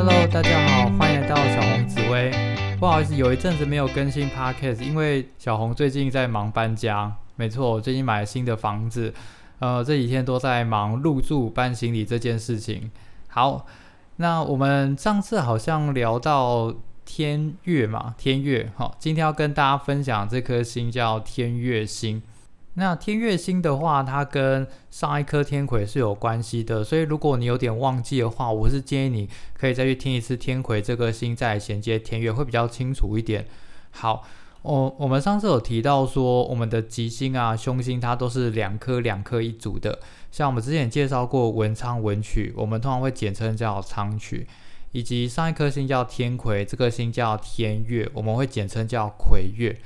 Hello，大家好，欢迎来到小红紫薇。不好意思，有一阵子没有更新 Podcast，因为小红最近在忙搬家。没错，我最近买了新的房子，呃，这几天都在忙入住、搬行李这件事情。好，那我们上次好像聊到天月嘛，天月。好，今天要跟大家分享这颗星叫天月星。那天月星的话，它跟上一颗天魁是有关系的，所以如果你有点忘记的话，我是建议你可以再去听一次天魁这颗星再衔接天月，会比较清楚一点。好，我我们上次有提到说，我们的吉星啊、凶星它都是两颗两颗一组的，像我们之前介绍过文昌文曲，我们通常会简称叫昌曲，以及上一颗星叫天魁，这颗星叫天月，我们会简称叫魁月。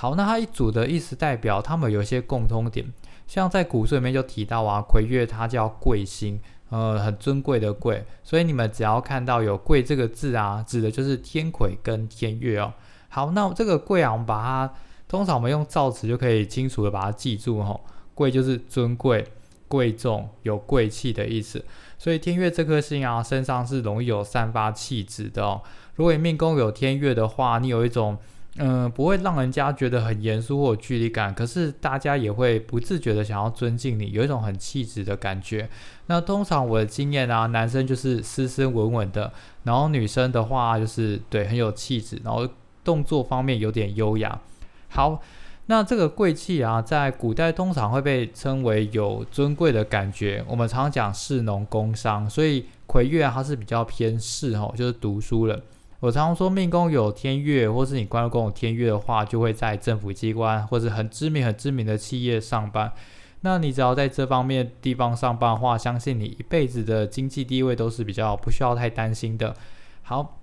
好，那它一组的意思代表它们有一些共通点，像在古书里面就提到啊，魁月它叫贵星，呃，很尊贵的贵，所以你们只要看到有贵这个字啊，指的就是天魁跟天月哦。好，那这个贵啊，我们把它通常我们用造词就可以清楚的把它记住哈，贵就是尊贵、贵重、有贵气的意思，所以天月这颗星啊，身上是容易有散发气质的哦。如果你命宫有天月的话，你有一种。嗯，不会让人家觉得很严肃或有距离感，可是大家也会不自觉的想要尊敬你，有一种很气质的感觉。那通常我的经验啊，男生就是斯斯文文的，然后女生的话就是对很有气质，然后动作方面有点优雅。好，那这个贵气啊，在古代通常会被称为有尊贵的感觉。我们常讲士农工商，所以魁月它是比较偏士吼，就是读书人。我常说，命宫有天月，或是你官宫有天月的话，就会在政府机关或者很知名、很知名的企业上班。那你只要在这方面地方上班的话，相信你一辈子的经济地位都是比较不需要太担心的。好，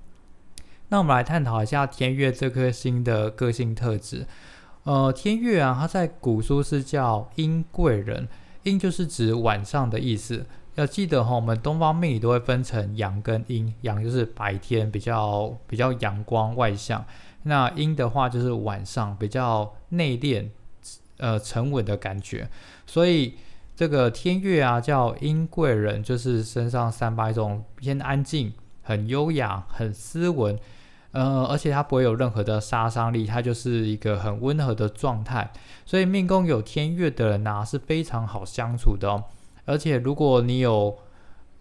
那我们来探讨一下天月这颗星的个性特质。呃，天月啊，它在古书是叫阴贵人，阴就是指晚上的意思。要记得哈，我们东方命理都会分成阳跟阴，阳就是白天比较比较阳光外向，那阴的话就是晚上比较内敛，呃沉稳的感觉。所以这个天月啊叫阴贵人，就是身上散发一种偏安静、很优雅、很斯文，呃，而且它不会有任何的杀伤力，它就是一个很温和的状态。所以命宫有天月的人呐是非常好相处的哦。而且，如果你有，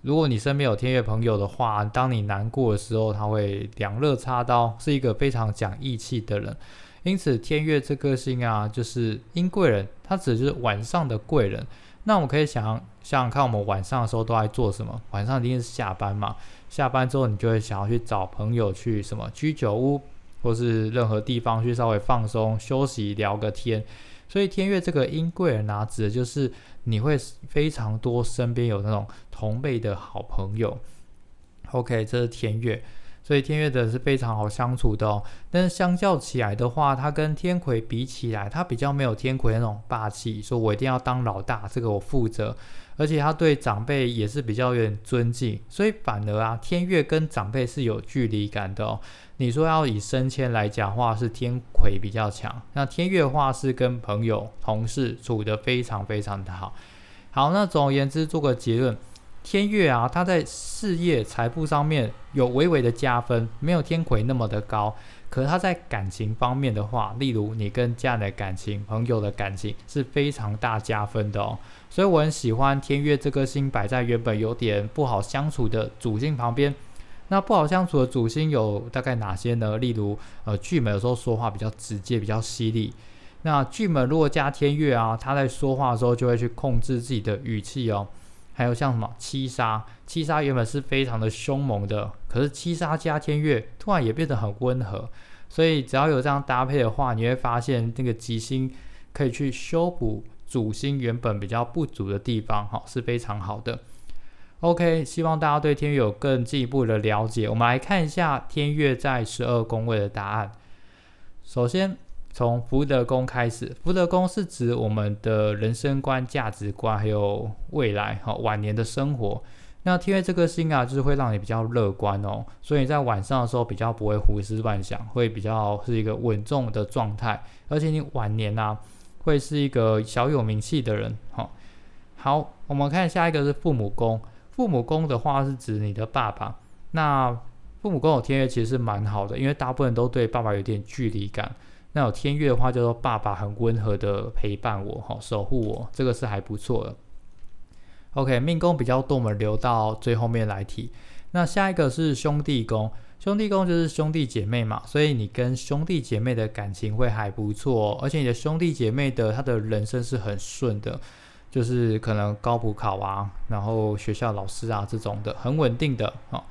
如果你身边有天月朋友的话，当你难过的时候，他会两肋插刀，是一个非常讲义气的人。因此，天月这颗星啊，就是阴贵人，他指的就是晚上的贵人。那我们可以想想想看，我们晚上的时候都在做什么？晚上一定是下班嘛？下班之后，你就会想要去找朋友去什么居酒屋，或是任何地方去稍微放松、休息、聊个天。所以天月这个音贵人啊，指的就是你会非常多身边有那种同辈的好朋友。OK，这是天月，所以天月的是非常好相处的哦。但是相较起来的话，他跟天魁比起来，他比较没有天魁那种霸气，说我一定要当老大，这个我负责。而且他对长辈也是比较有点尊敬，所以反而啊，天月跟长辈是有距离感的哦。你说要以升迁来讲话，是天魁比较强。那天月话是跟朋友、同事处得非常非常的好。好，那总而言之做个结论，天月啊，他在事业、财富上面有微微的加分，没有天魁那么的高。可是他在感情方面的话，例如你跟家人的感情、朋友的感情是非常大加分的哦。所以我很喜欢天月这颗星摆在原本有点不好相处的主星旁边。那不好相处的主星有大概哪些呢？例如，呃，巨门有时候说话比较直接、比较犀利。那巨门如果加天月啊，他在说话的时候就会去控制自己的语气哦。还有像什么七杀，七杀原本是非常的凶猛的，可是七杀加天月突然也变得很温和。所以只要有这样搭配的话，你会发现那个吉星可以去修补主星原本比较不足的地方，哈，是非常好的。OK，希望大家对天月有更进一步的了解。我们来看一下天月在十二宫位的答案。首先从福德宫开始，福德宫是指我们的人生观、价值观，还有未来哈晚年的生活。那天月这颗星啊，就是会让你比较乐观哦，所以在晚上的时候比较不会胡思乱想，会比较是一个稳重的状态，而且你晚年啊，会是一个小有名气的人。好，好，我们看下一个是父母宫。父母宫的话是指你的爸爸，那父母宫有天月其实是蛮好的，因为大部分都对爸爸有点距离感。那有天月的话，叫做爸爸很温和的陪伴我，哈，守护我，这个是还不错的。OK，命宫比较多，我们留到最后面来提。那下一个是兄弟宫，兄弟宫就是兄弟姐妹嘛，所以你跟兄弟姐妹的感情会还不错，而且你的兄弟姐妹的他的人生是很顺的，就是可能高补考啊，然后学校老师啊这种的，很稳定的，哈。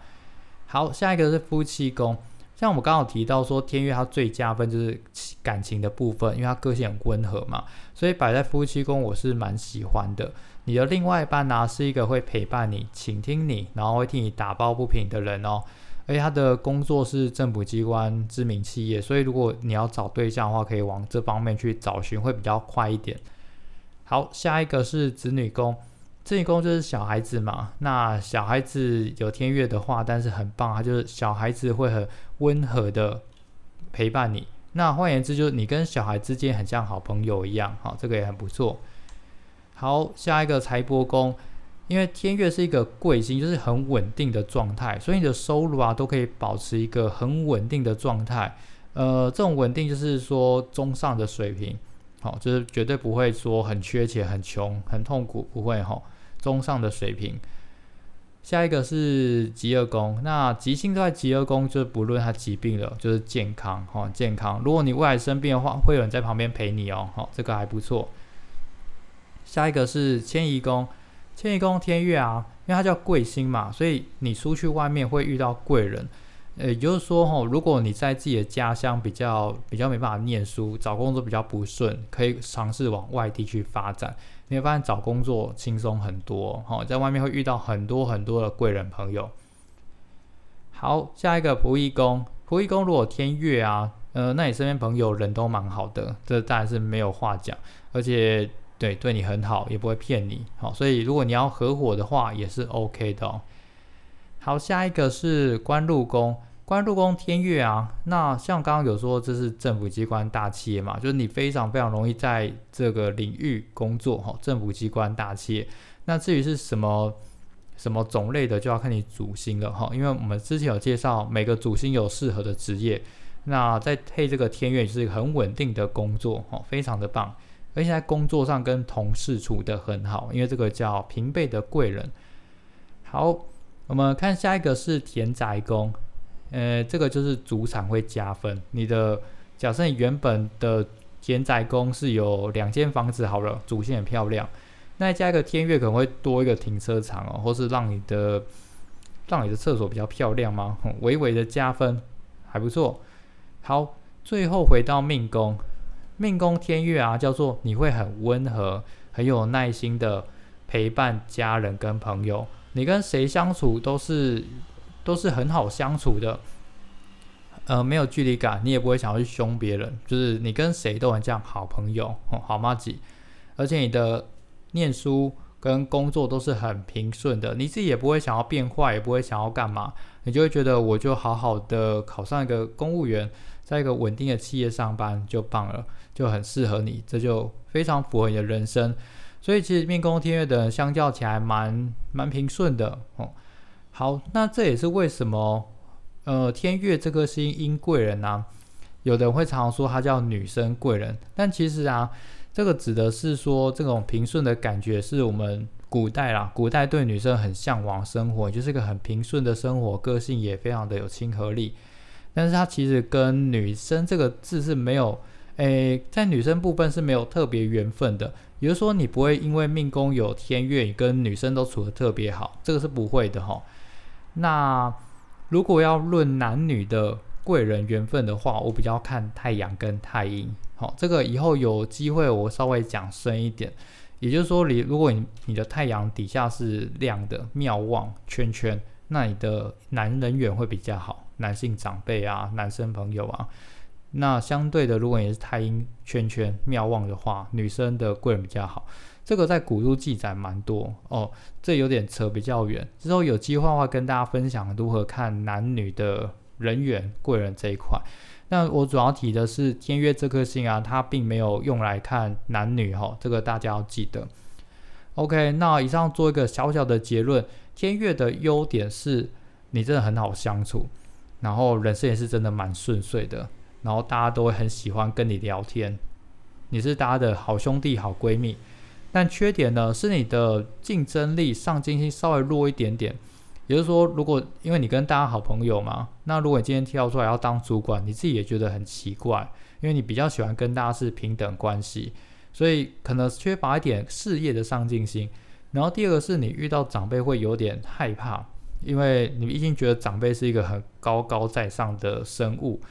好，下一个是夫妻宫，像我们刚好提到说天月它最加分就是感情的部分，因为它个性很温和嘛，所以摆在夫妻宫我是蛮喜欢的。你的另外一半呢是一个会陪伴你、倾听你，然后会替你打抱不平的人哦。而且他的工作是政府机关、知名企业，所以如果你要找对象的话，可以往这方面去找寻，会比较快一点。好，下一个是子女宫。正宫就是小孩子嘛，那小孩子有天月的话，但是很棒，他就是小孩子会很温和的陪伴你。那换言之，就是你跟小孩之间很像好朋友一样，好，这个也很不错。好，下一个财帛宫，因为天月是一个贵星，就是很稳定的状态，所以你的收入啊都可以保持一个很稳定的状态。呃，这种稳定就是说中上的水平，好，就是绝对不会说很缺钱、很穷、很痛苦，不会哈。中上的水平，下一个是极恶宫。那吉星在极恶宫，就是不论他疾病了，就是健康哈，健康。如果你未来生病的话，会有人在旁边陪你哦，好，这个还不错。下一个是迁移宫，迁移宫天月啊，因为它叫贵星嘛，所以你出去外面会遇到贵人。呃，也就是说哈，如果你在自己的家乡比较比较没办法念书，找工作比较不顺，可以尝试往外地去发展。你会发现找工作轻松很多，哈，在外面会遇到很多很多的贵人朋友。好，下一个仆役工，仆役工如果天月啊，呃，那你身边朋友人都蛮好的，这当然是没有话讲，而且对对你很好，也不会骗你，好，所以如果你要合伙的话，也是 OK 的。好，下一个是官禄宫。官禄宫天月啊，那像刚刚有说这是政府机关大企业嘛，就是你非常非常容易在这个领域工作哈。政府机关大企业，那至于是什么什么种类的，就要看你主星了哈。因为我们之前有介绍每个主星有适合的职业，那在配这个天月是一个很稳定的工作哈，非常的棒，而且在工作上跟同事处得很好，因为这个叫平辈的贵人。好，我们看下一个是田宅宫。呃，这个就是主场会加分。你的假设你原本的田宅宫是有两间房子好了，主线很漂亮，那加一个天月可能会多一个停车场哦，或是让你的让你的厕所比较漂亮吗？微微的加分，还不错。好，最后回到命宫，命宫天月啊，叫做你会很温和，很有耐心的陪伴家人跟朋友，你跟谁相处都是。都是很好相处的，呃，没有距离感，你也不会想要去凶别人，就是你跟谁都很像好朋友，好妈吉，而且你的念书跟工作都是很平顺的，你自己也不会想要变坏，也不会想要干嘛，你就会觉得我就好好的考上一个公务员，在一个稳定的企业上班就棒了，就很适合你，这就非常符合你的人生，所以其实命宫天月的人相较起来蛮蛮平顺的哦。好，那这也是为什么，呃，天月这颗星因贵人呢？有的人会常常说它叫女生贵人，但其实啊，这个指的是说这种平顺的感觉是我们古代啦，古代对女生很向往生活，就是个很平顺的生活，个性也非常的有亲和力。但是它其实跟女生这个字是没有，诶，在女生部分是没有特别缘分的。也就是说，你不会因为命宫有天月，你跟女生都处得特别好，这个是不会的哈。那如果要论男女的贵人缘分的话，我比较看太阳跟太阴。好，这个以后有机会我稍微讲深一点。也就是说，你如果你你的太阳底下是亮的妙望圈圈，那你的男人缘会比较好，男性长辈啊，男生朋友啊。那相对的，如果你是太阴圈圈妙望的话，女生的贵人比较好。这个在古书记载蛮多哦，这有点扯比较远。之后有机会的话，跟大家分享如何看男女的人缘贵人这一块。那我主要提的是天月这颗星啊，它并没有用来看男女哈，这个大家要记得。OK，那以上做一个小小的结论，天月的优点是你真的很好相处。然后人生也是真的蛮顺遂的，然后大家都会很喜欢跟你聊天，你是大家的好兄弟、好闺蜜。但缺点呢，是你的竞争力、上进心稍微弱一点点。也就是说，如果因为你跟大家好朋友嘛，那如果你今天跳出来要当主管，你自己也觉得很奇怪，因为你比较喜欢跟大家是平等关系，所以可能缺乏一点事业的上进心。然后第二个是你遇到长辈会有点害怕，因为你毕竟觉得长辈是一个很高高在上的生物，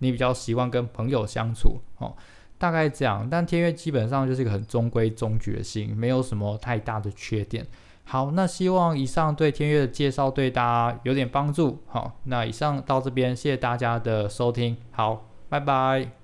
你比较习惯跟朋友相处哦。大概这样，但天月基本上就是一个很中规中矩的星，没有什么太大的缺点。好，那希望以上对天月的介绍对大家有点帮助。好，那以上到这边，谢谢大家的收听。好，拜拜。